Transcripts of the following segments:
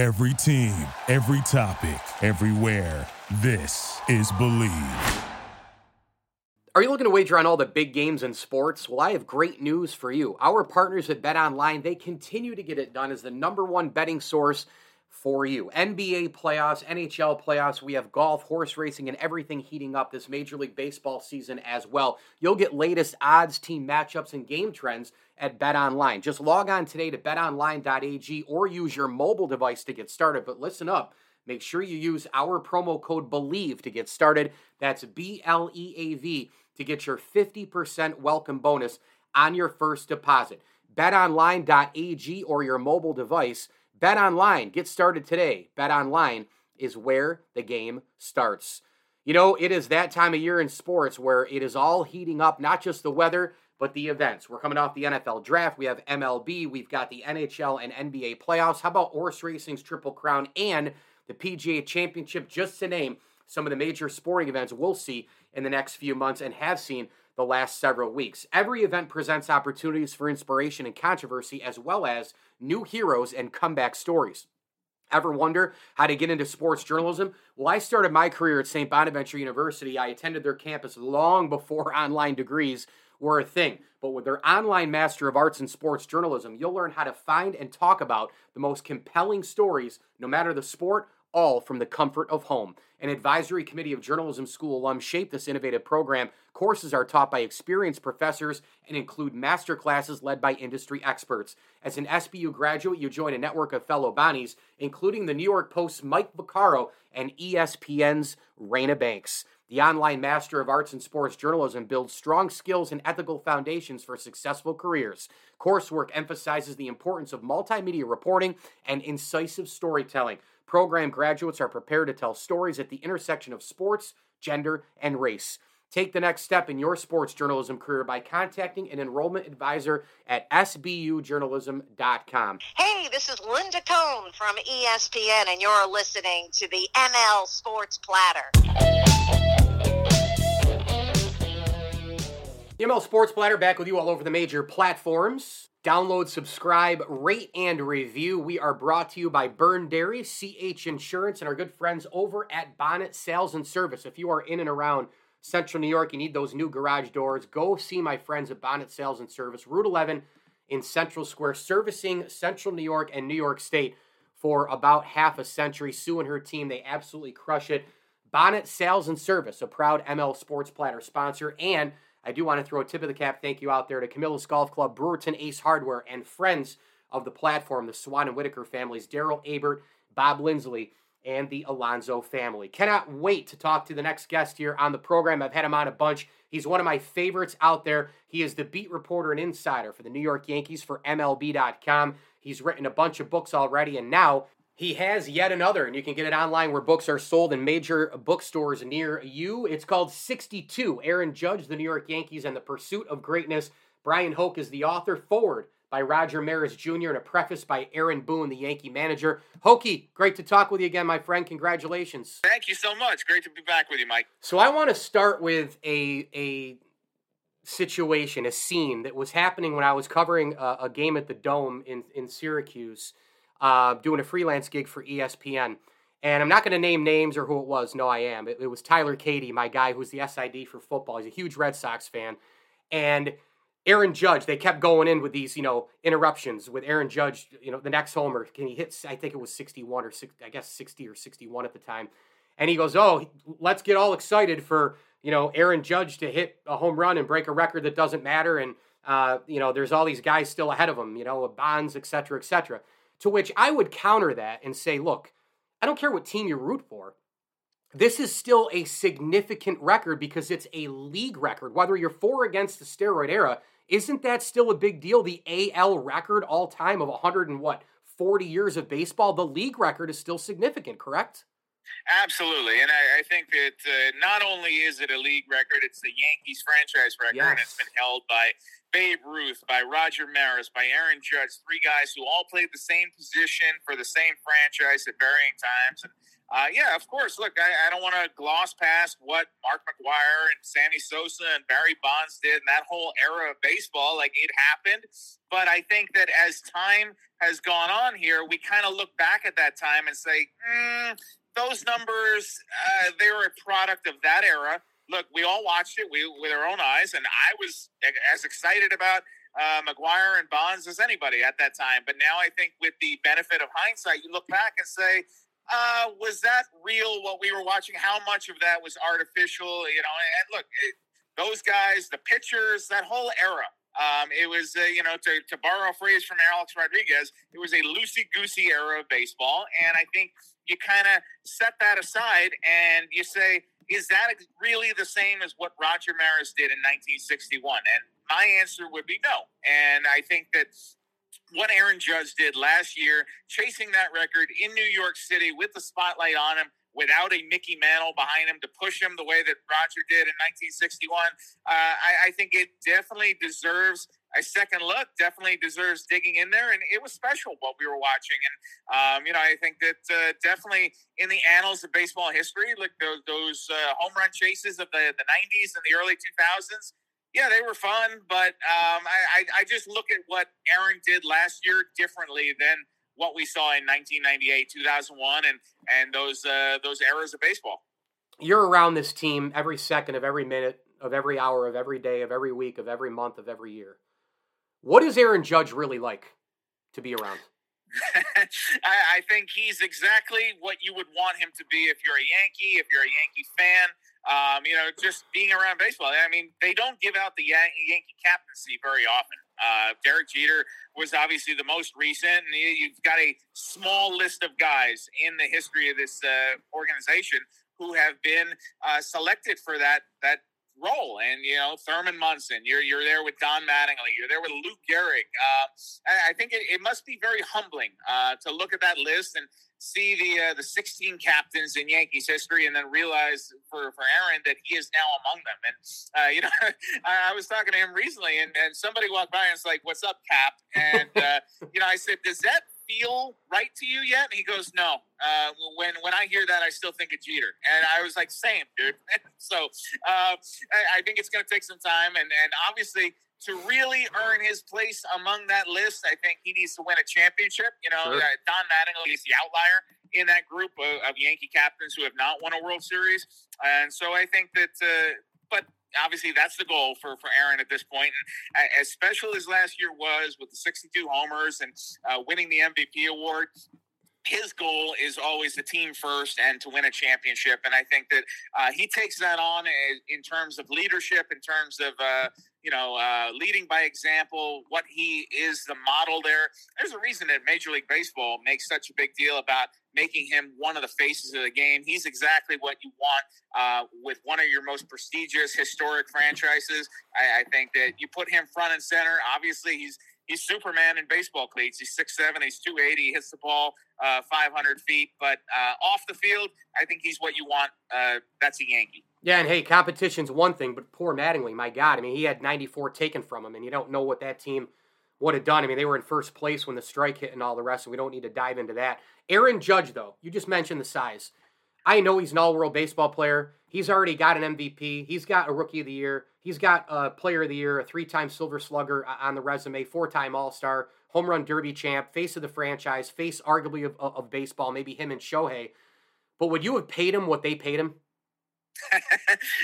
Every team, every topic, everywhere. This is Bleav. Are you looking to wager on all the big games in sports? Well, I have great news for you. Our partners at Bet Online, they continue to get it done as the number one betting source for you. NBA playoffs, NHL playoffs, we have golf, horse racing, and everything heating up this Major League Baseball season as well. You'll get latest odds, team matchups, and game trends at Bet Online. Just log on today to betonline.ag or use your mobile device to get started. But listen up. Make sure you use our promo code BLEAV to get started. That's B L E A V to get your 50% welcome bonus on your first deposit. BetOnline.ag or your mobile device Bet online, get started today. Bet online is where the game starts. You know, it is that time of year in sports where it is all heating up, not just the weather, but the events. We're coming off the NFL draft. We have MLB. We've got the NHL and NBA playoffs. How about horse racing's Triple Crown and the PGA Championship, just to name some of the major sporting events we'll see in the next few months and have seen the last several weeks. Every event presents opportunities for inspiration and controversy, as well as new heroes and comeback stories. Ever wonder how to get into sports journalism? Well, I started my career at St. Bonaventure University. I attended their campus long before online degrees were a thing. But with their online Master of Arts in Sports Journalism, you'll learn how to find and talk about the most compelling stories, no matter the sport all from the comfort of home. An advisory committee of journalism school alums shaped this innovative program. Courses are taught by experienced professors and include master classes led by industry experts. As an SBU graduate, you join a network of fellow Bonnies, including the New York Post's Mike Vaccaro and ESPN's Raina Banks. The online Master of Arts in Sports Journalism builds strong skills and ethical foundations for successful careers. Coursework emphasizes the importance of multimedia reporting and incisive storytelling. Program graduates are prepared to tell stories at the intersection of sports, gender, and race. Take the next step in your sports journalism career by contacting an enrollment advisor at sbujournalism.com. Hey, this is Linda Cohn from ESPN, and you're listening to the ML Sports Platter. The ML Sports Platter back with you all over the major platforms. Download, subscribe, rate, and review. We are brought to you by Byrne Dairy, CH Insurance, and our good friends over at Bonnet Sales and Service. If you are in and around Central New York, you need those new garage doors, go see my friends at Bonnet Sales and Service, Route 11 in Central Square, servicing Central New York and New York State for about half a century. Sue and her team, they absolutely crush it. Bonnet Sales and Service, a proud ML Sports Platter sponsor, and I do want to throw a tip of the cap thank you out there to Camillus Golf Club, Brewerton Ace Hardware, and friends of the platform, the Swan and Whitaker families, Daryl Abert, Bob Lindsley, and the Alonzo family. Cannot wait to talk to the next guest here on the program. I've had him on a bunch. He's one of my favorites out there. He is the beat reporter and insider for the New York Yankees for MLB.com. He's written a bunch of books already, and now he has yet another, and you can get it online where books are sold in major bookstores near you. It's called 62 Aaron Judge, the New York Yankees, and the Pursuit of Greatness. Bryan Hoch is the author, forward by Roger Maris Jr., and a preface by Aaron Boone, the Yankee manager. Hokie, great to talk with you again, my friend. Congratulations. Thank you so much. Great to be back with you, Mike. So I want to start with a a situation, a scene that was happening when I was covering a, a game at the Dome in in Syracuse uh, doing a freelance gig for ESPN. And I'm not going to name names or who it was. No, I am. It, it, was Tyler Cady, my guy who's the SID for football. He's a huge Red Sox fan. And Aaron Judge, they kept going in with these, you know, interruptions with Aaron Judge, you know, the next homer. Can he hit, I think it was 61 or 60, I guess 60 or 61 at the time. And he goes, oh, let's get all excited for, you know, Aaron Judge to hit a home run and break a record that doesn't matter. And, uh, you know, there's all these guys still ahead of him, you know, Bonds, et cetera, et cetera. To which I would counter that and say, look, I don't care what team you root for. This is still a significant record because it's a league record. Whether you're for or against the steroid era, isn't that still a big deal? The AL record all time of 100 and what, 40 years of baseball, the league record is still significant, correct? Absolutely, and I, I think that uh, not only is it a league record, it's the Yankees franchise record, yes. and it's been held by Babe Ruth, by Roger Maris, by Aaron Judge, three guys who all played the same position for the same franchise at varying times. And uh, yeah, of course. Look, I, I don't want to gloss past what Mark McGwire and Sammy Sosa and Barry Bonds did and that whole era of baseball. Like it happened. But I think that as time has gone on here, we kind of look back at that time and say, mm, those numbers, uh, they were a product of that era. Look, we all watched it we, with our own eyes, and I was as excited about uh, McGwire and Bonds as anybody at that time. But now I think with the benefit of hindsight, you look back and say, uh, was that real what we were watching? How much of that was artificial? You know, and look, it, those guys, the pitchers, that whole era. Um, it was, uh, you know, to, to borrow a phrase from Alex Rodriguez, it was a loosey goosey era of baseball. And I think you kind of set that aside and you say, is that really the same as what Roger Maris did in 1961? And my answer would be no. And I think that what Aaron Judge did last year, chasing that record in New York City with the spotlight on him, without a Mickey Mantle behind him to push him the way that Roger did in 1961, uh, I, I, think it definitely deserves a second look. Definitely deserves digging in there, and it was special what we were watching. And um, you know, I think that uh, definitely in the annals of baseball history, like those, those uh, home run chases of the the 90s and the early 2000s yeah, they were fun, but um, I, I, I just look at what Aaron did last year differently than what we saw in 1998, 2001, and and those uh, those eras of baseball. You're around this team every second of every minute of every hour of every day of every week of every month of every year. What is Aaron Judge really like to be around? I, I think he's exactly what you would want him to be if you're a Yankee, if you're a Yankee fan. Um, you know, just being around baseball. I mean, they don't give out the Yankee captaincy very often. Uh, Derek Jeter was obviously the most recent, and you've got a small list of guys in the history of this uh, organization who have been uh, selected for that that role. And you know, Thurman Munson, you're you're there with Don Mattingly, you're there with Lou Gehrig. Uh, I think it, it, must be very humbling uh, to look at that list and see the uh, the 16 captains in Yankees history, and then realize for for Aaron that he is now among them. And uh, you know, I, I, was talking to him recently, and, and somebody walked by and was like, "What's up, Cap?" And uh, you know, I said, "Does that feel right to you yet?" And he goes, "No. Uh, when when I hear that, I still think of Jeter." And I was like, "Same, dude." so uh, I, I think it's going to take some time, and and obviously to really earn his place among that list, I think he needs to win a championship. You know, sure. uh, Don Mattingly is the outlier in that group of, of, Yankee captains who have not won a World Series, and so I think that. Uh, obviously, that's the goal for for Aaron at this point. And as special as last year was with the 62 homers and uh, winning the MVP award, his goal is always the team first and to win a championship. And I think that uh, he takes that on in terms of leadership, in terms of, uh, you know, uh, leading by example, what he is the model there. There's a reason that Major League Baseball makes such a big deal about making him one of the faces of the game. He's exactly what you want uh, with one of your most prestigious historic franchises. I, I think that you put him front and center. Obviously, he's he's Superman in baseball cleats. He's six seven. He's two eighty. He hits the ball uh, five hundred feet. But uh, off the field, I think he's what you want. Uh, that's a Yankee. Yeah, and hey, competition's one thing, but poor Mattingly, my God, I mean, he had ninety four taken from him, and you don't know what that team would have done. I mean, they were in first place when the strike hit and all the rest, and we don't need to dive into that. Aaron Judge, though, you just mentioned the size. I know he's an all world baseball player. He's already got an MVP. He's got a rookie of the year. He's got a player of the year, a three time silver slugger uh, on the resume, four time all star, home run derby champ, face of the franchise, face arguably of, of, baseball, maybe him and Shohei. But would you have paid him what they paid him?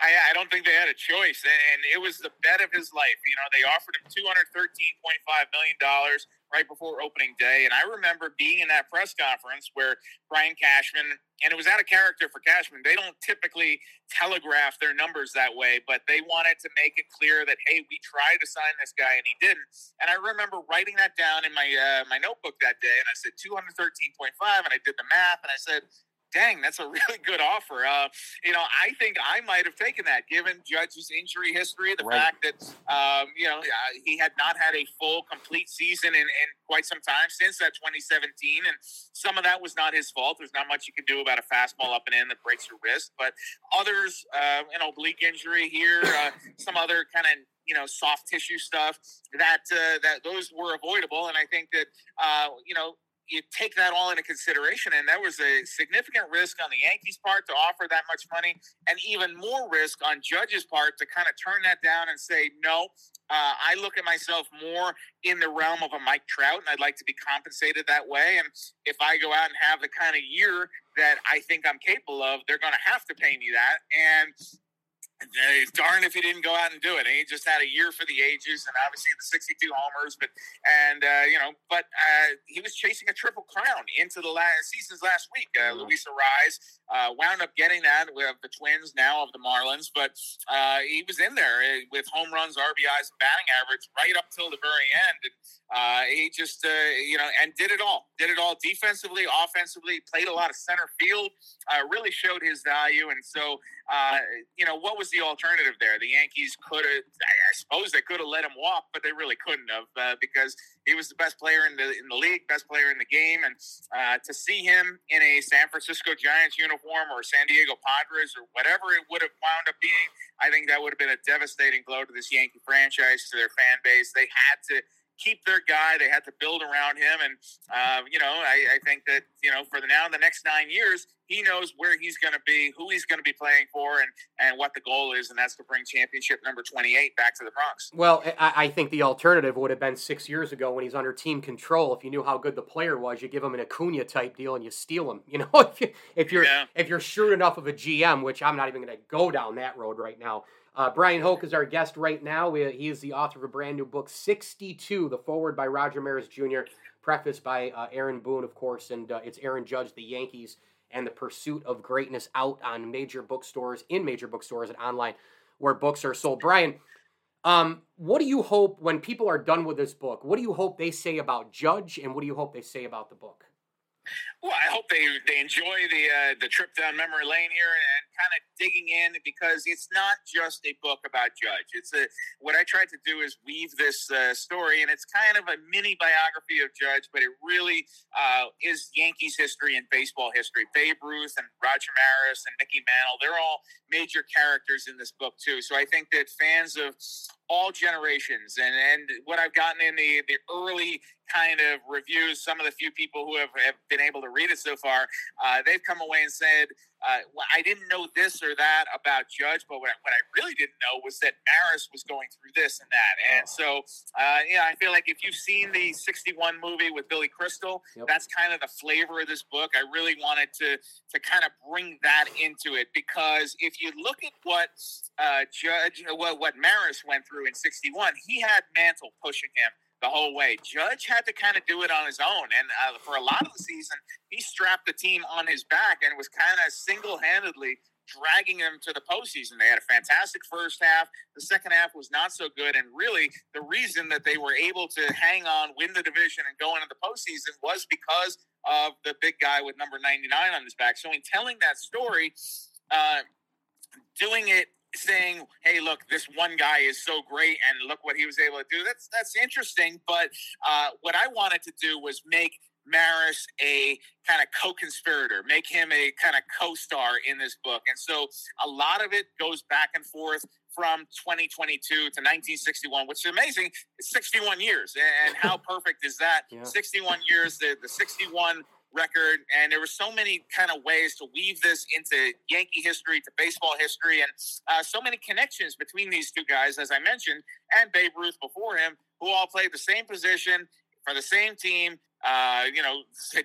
I, I, don't think they had a choice, and it was the bet of his life. You know, they offered him two hundred thirteen point five million dollars right before opening day, and I remember being in that press conference where Brian Cashman, and it was out of character for Cashman. They don't typically telegraph their numbers that way, but they wanted to make it clear that hey, we tried to sign this guy and he didn't. And I remember writing that down in my uh, my notebook that day, and I said two hundred thirteen point five, and I did the math, and I said dang, that's a really good offer. Uh, you know, I think I might have taken that given Judge's injury history, the right. fact that, um, you know, uh, he had not had a full, complete season in, in, quite some time since that 2017. And some of that was not his fault. There's not much you can do about a fastball up and in that breaks your wrist. But others, uh, know, oblique injury here, uh, some other kind of you know soft tissue stuff that uh, that those were avoidable and i think that uh, you know you take that all into consideration, and that was a significant risk on the Yankees' part to offer that much money, and even more risk on Judge's part to kind of turn that down and say, no, uh, I look at myself more in the realm of a Mike Trout, and I'd like to be compensated that way. And if I go out and have the kind of year that I think I'm capable of, they're going to have to pay me that. And darn if he didn't go out and do it. And he just had a year for the ages, and obviously the 62 homers. But and uh, you know, but uh, he was chasing a triple crown into the last season's last week. Uh, mm-hmm. Luis Arraez uh, wound up getting that with the Twins, now of the Marlins. But uh, he was in there uh, with home runs, RBIs, and batting average right up till the very end. And, he just you know and did it all. Did it all defensively, offensively. Played a lot of center field. really showed his value, and so you know what was was the alternative there? The Yankees could have, I suppose they could have let him walk, but they really couldn't have uh, because he was the best player in the in the league, best player in the game, and uh, to see him in a San Francisco Giants uniform or San Diego Padres or whatever it would have wound up being, I think that would have been a devastating blow to this Yankee franchise, to their fan base. They had to keep their guy. They had to build around him, and uh, you know, I, I, think that you know, for the now the next nine years, he knows where he's going to be, who he's going to be playing for, and and what the goal is, and that's to bring championship number twenty eight back to the Bronx. Well, I, I, think the alternative would have been six years ago when he's under team control. If you knew how good the player was, you give him an Acuna type deal and you steal him. You know, if you if you're yeah. if you're sure enough of a GM, which I'm not even going to go down that road right now. Uh, Bryan Hoch is our guest right now. He is the author of a brand new book, 62, the forward by Roger Maris Jr., prefaced by uh, Aaron Boone, of course, and uh, it's Aaron Judge, the Yankees, and the pursuit of greatness out on major bookstores, in major bookstores, and online where books are sold. Bryan, um, what do you hope when people are done with this book? What do you hope they say about Judge, and what do you hope they say about the book? Well, I hope they they enjoy the uh, the trip down memory lane here and kind of digging in because it's not just a book about Judge. It's a what I tried to do is weave this uh, story, and it's kind of a mini biography of Judge, but it really uh, is Yankees history and baseball history. Babe Ruth and Roger Maris and Mickey Mantle—they're all major characters in this book too. So I think that fans of all generations and and what I've gotten in the the early kind of reviews, some of the few people who have, have been able to read it so far, uh, they've come away and said, uh, I didn't know this or that about Judge, but what I, what I really didn't know was that Maris was going through this and that. And oh. so, uh, yeah, I feel like if you've seen the 61 movie with Billy Crystal, yep. that's kind of the flavor of this book. I really wanted to, to kind of bring that into it because if you look at what uh, Judge, what, what Maris went through in 61, he had Mantle pushing him the whole way. Judge had to kind of do it on his own, and uh, for a lot of the season, he strapped the team on his back and was kind of single-handedly dragging them to the postseason. They had a fantastic first half. The second half was not so good, and really, the reason that they were able to hang on, win the division, and go into the postseason was because of the big guy with number 99 on his back. So, in telling that story, uh, doing it saying, "Hey, look, this one guy is so great, and look what he was able to do." That's that's interesting. But uh, what I wanted to do was make Maris a kind of co-conspirator, make him a kind of co-star in this book, and so a lot of it goes back and forth from 2022 to 1961, which is amazing. It's 61 years, and how perfect is that? Yeah. 61 years, the the 61 record, and there were so many kind of ways to weave this into Yankee history, to baseball history, and uh, so many connections between these two guys, as I mentioned, and Babe Ruth before him, who all played the same position for the same team. Uh, you know,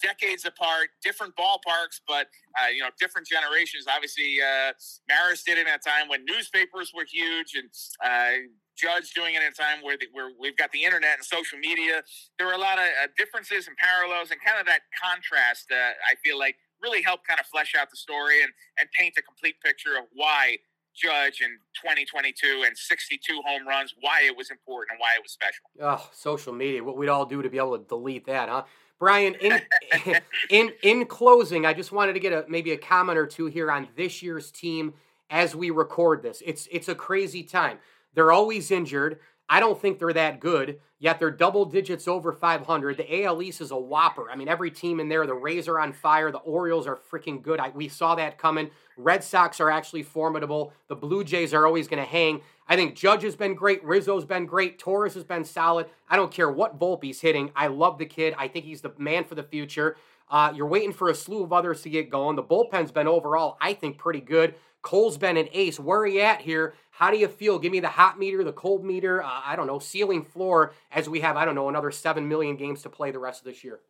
decades apart, different ballparks, but uh, you know, different generations. Obviously, uh, Maris did it at a time when newspapers were huge, and uh, Judge doing it in a time where, the, where we've got the internet and social media. There were a lot of uh, differences and parallels, and kind of that contrast. I feel like really helped kind of flesh out the story and and paint a complete picture of why Judge in 2022 and 62 home runs, why it was important and why it was special. Oh, social media! What we'd all do to be able to delete that, huh? Bryan, in in in closing, I just wanted to get a maybe a comment or two here on this year's team as we record this. It's it's a crazy time. They're always injured. I don't think they're that good, yet they're double digits over 500. The AL East is a whopper. I mean, every team in there, the Rays are on fire. The Orioles are freaking good. I, we saw that coming. Red Sox are actually formidable. The Blue Jays are always going to hang. I think Judge has been great. Rizzo's been great. Torres has been solid. I don't care what Volpe's hitting. I love the kid. I think he's the man for the future. Uh, you're waiting for a slew of others to get going. The bullpen's been overall, I think, pretty good. Cole's been an ace. Where are you at here? How do you feel? Give me the hot meter, the cold meter. Uh, I don't know, ceiling floor as we have, I don't know, another 7 million games to play the rest of this year.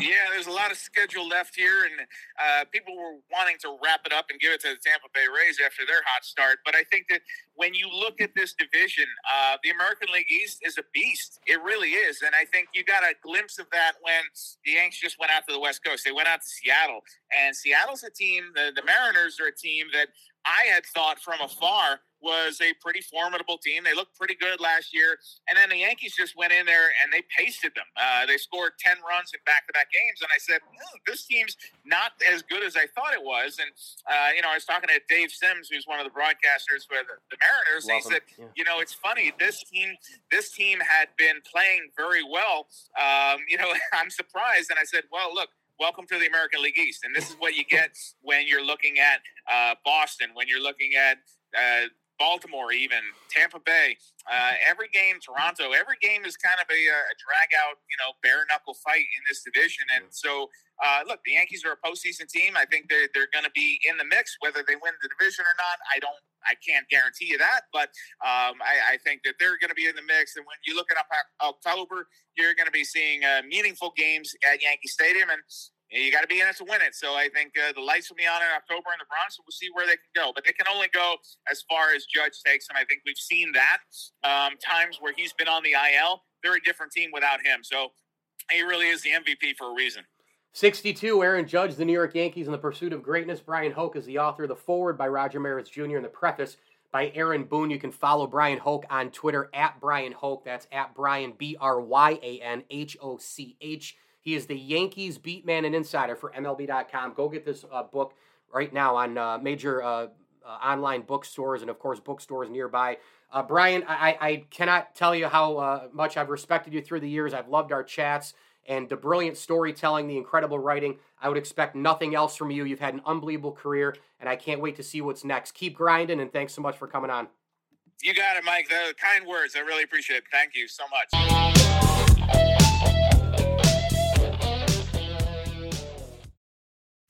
Yeah, there's a lot of schedule left here, and uh, people were wanting to wrap it up and give it to the Tampa Bay Rays after their hot start. But I think that when you look at this division, uh, the American League East is a beast. It really is, and I think you got a glimpse of that when the Yanks just went out to the West Coast. They went out to Seattle, and Seattle's a team. The, the Mariners are a team that I had thought from afar was a pretty formidable team. They looked pretty good last year. And then the Yankees just went in there and they pasted them. Uh, they scored 10 runs in back to back games. And I said, this team's not as good as I thought it was. And, uh, you know, I was talking to Dave Sims, who's one of the broadcasters for the, the Mariners. and he said, yeah. you know, it's funny. This team, this team had been playing very well. Um, you know, I'm surprised. And I said, well, look, welcome to the American League East. And this is what you get when you're looking at uh, Boston, when you're looking at uh, Baltimore, even Tampa Bay, uh, every game, Toronto, every game is kind of a, a, drag out, you know, bare knuckle fight in this division. And so, uh, look, the Yankees are a postseason team. I think they're, they're going to be in the mix, whether they win the division or not. I don't, I can't guarantee you that, but um, I, I, think that they're going to be in the mix. And when you look at October, you're going to be seeing uh, meaningful games at Yankee Stadium. And you got to be in it to win it. So I think uh, the lights will be on in October in the Bronx, and we'll see where they can go. But they can only go as far as Judge takes them. I think we've seen that um, times where he's been on the IL. They're a different team without him. So he really is the MVP for a reason. 62, Aaron Judge, the New York Yankees in the pursuit of greatness. Bryan Hoch is the author. Of The forward by Roger Maris Jr. and the preface by Aaron Boone. You can follow Bryan Hoch on Twitter at Bryan Hoch. That's at Bryan, B R Y A N H O C H. He is the Yankees beat man and insider for MLB.com. Go get this uh, book right now on uh, major uh, uh, online bookstores and, of course, bookstores nearby. Uh, Bryan, I, I, cannot tell you how uh, much I've respected you through the years. I've loved our chats and the brilliant storytelling, the incredible writing. I would expect nothing else from you. You've had an unbelievable career, and I can't wait to see what's next. Keep grinding, and thanks so much for coming on. You got it, Mike. The kind words. I really appreciate it. Thank you so much.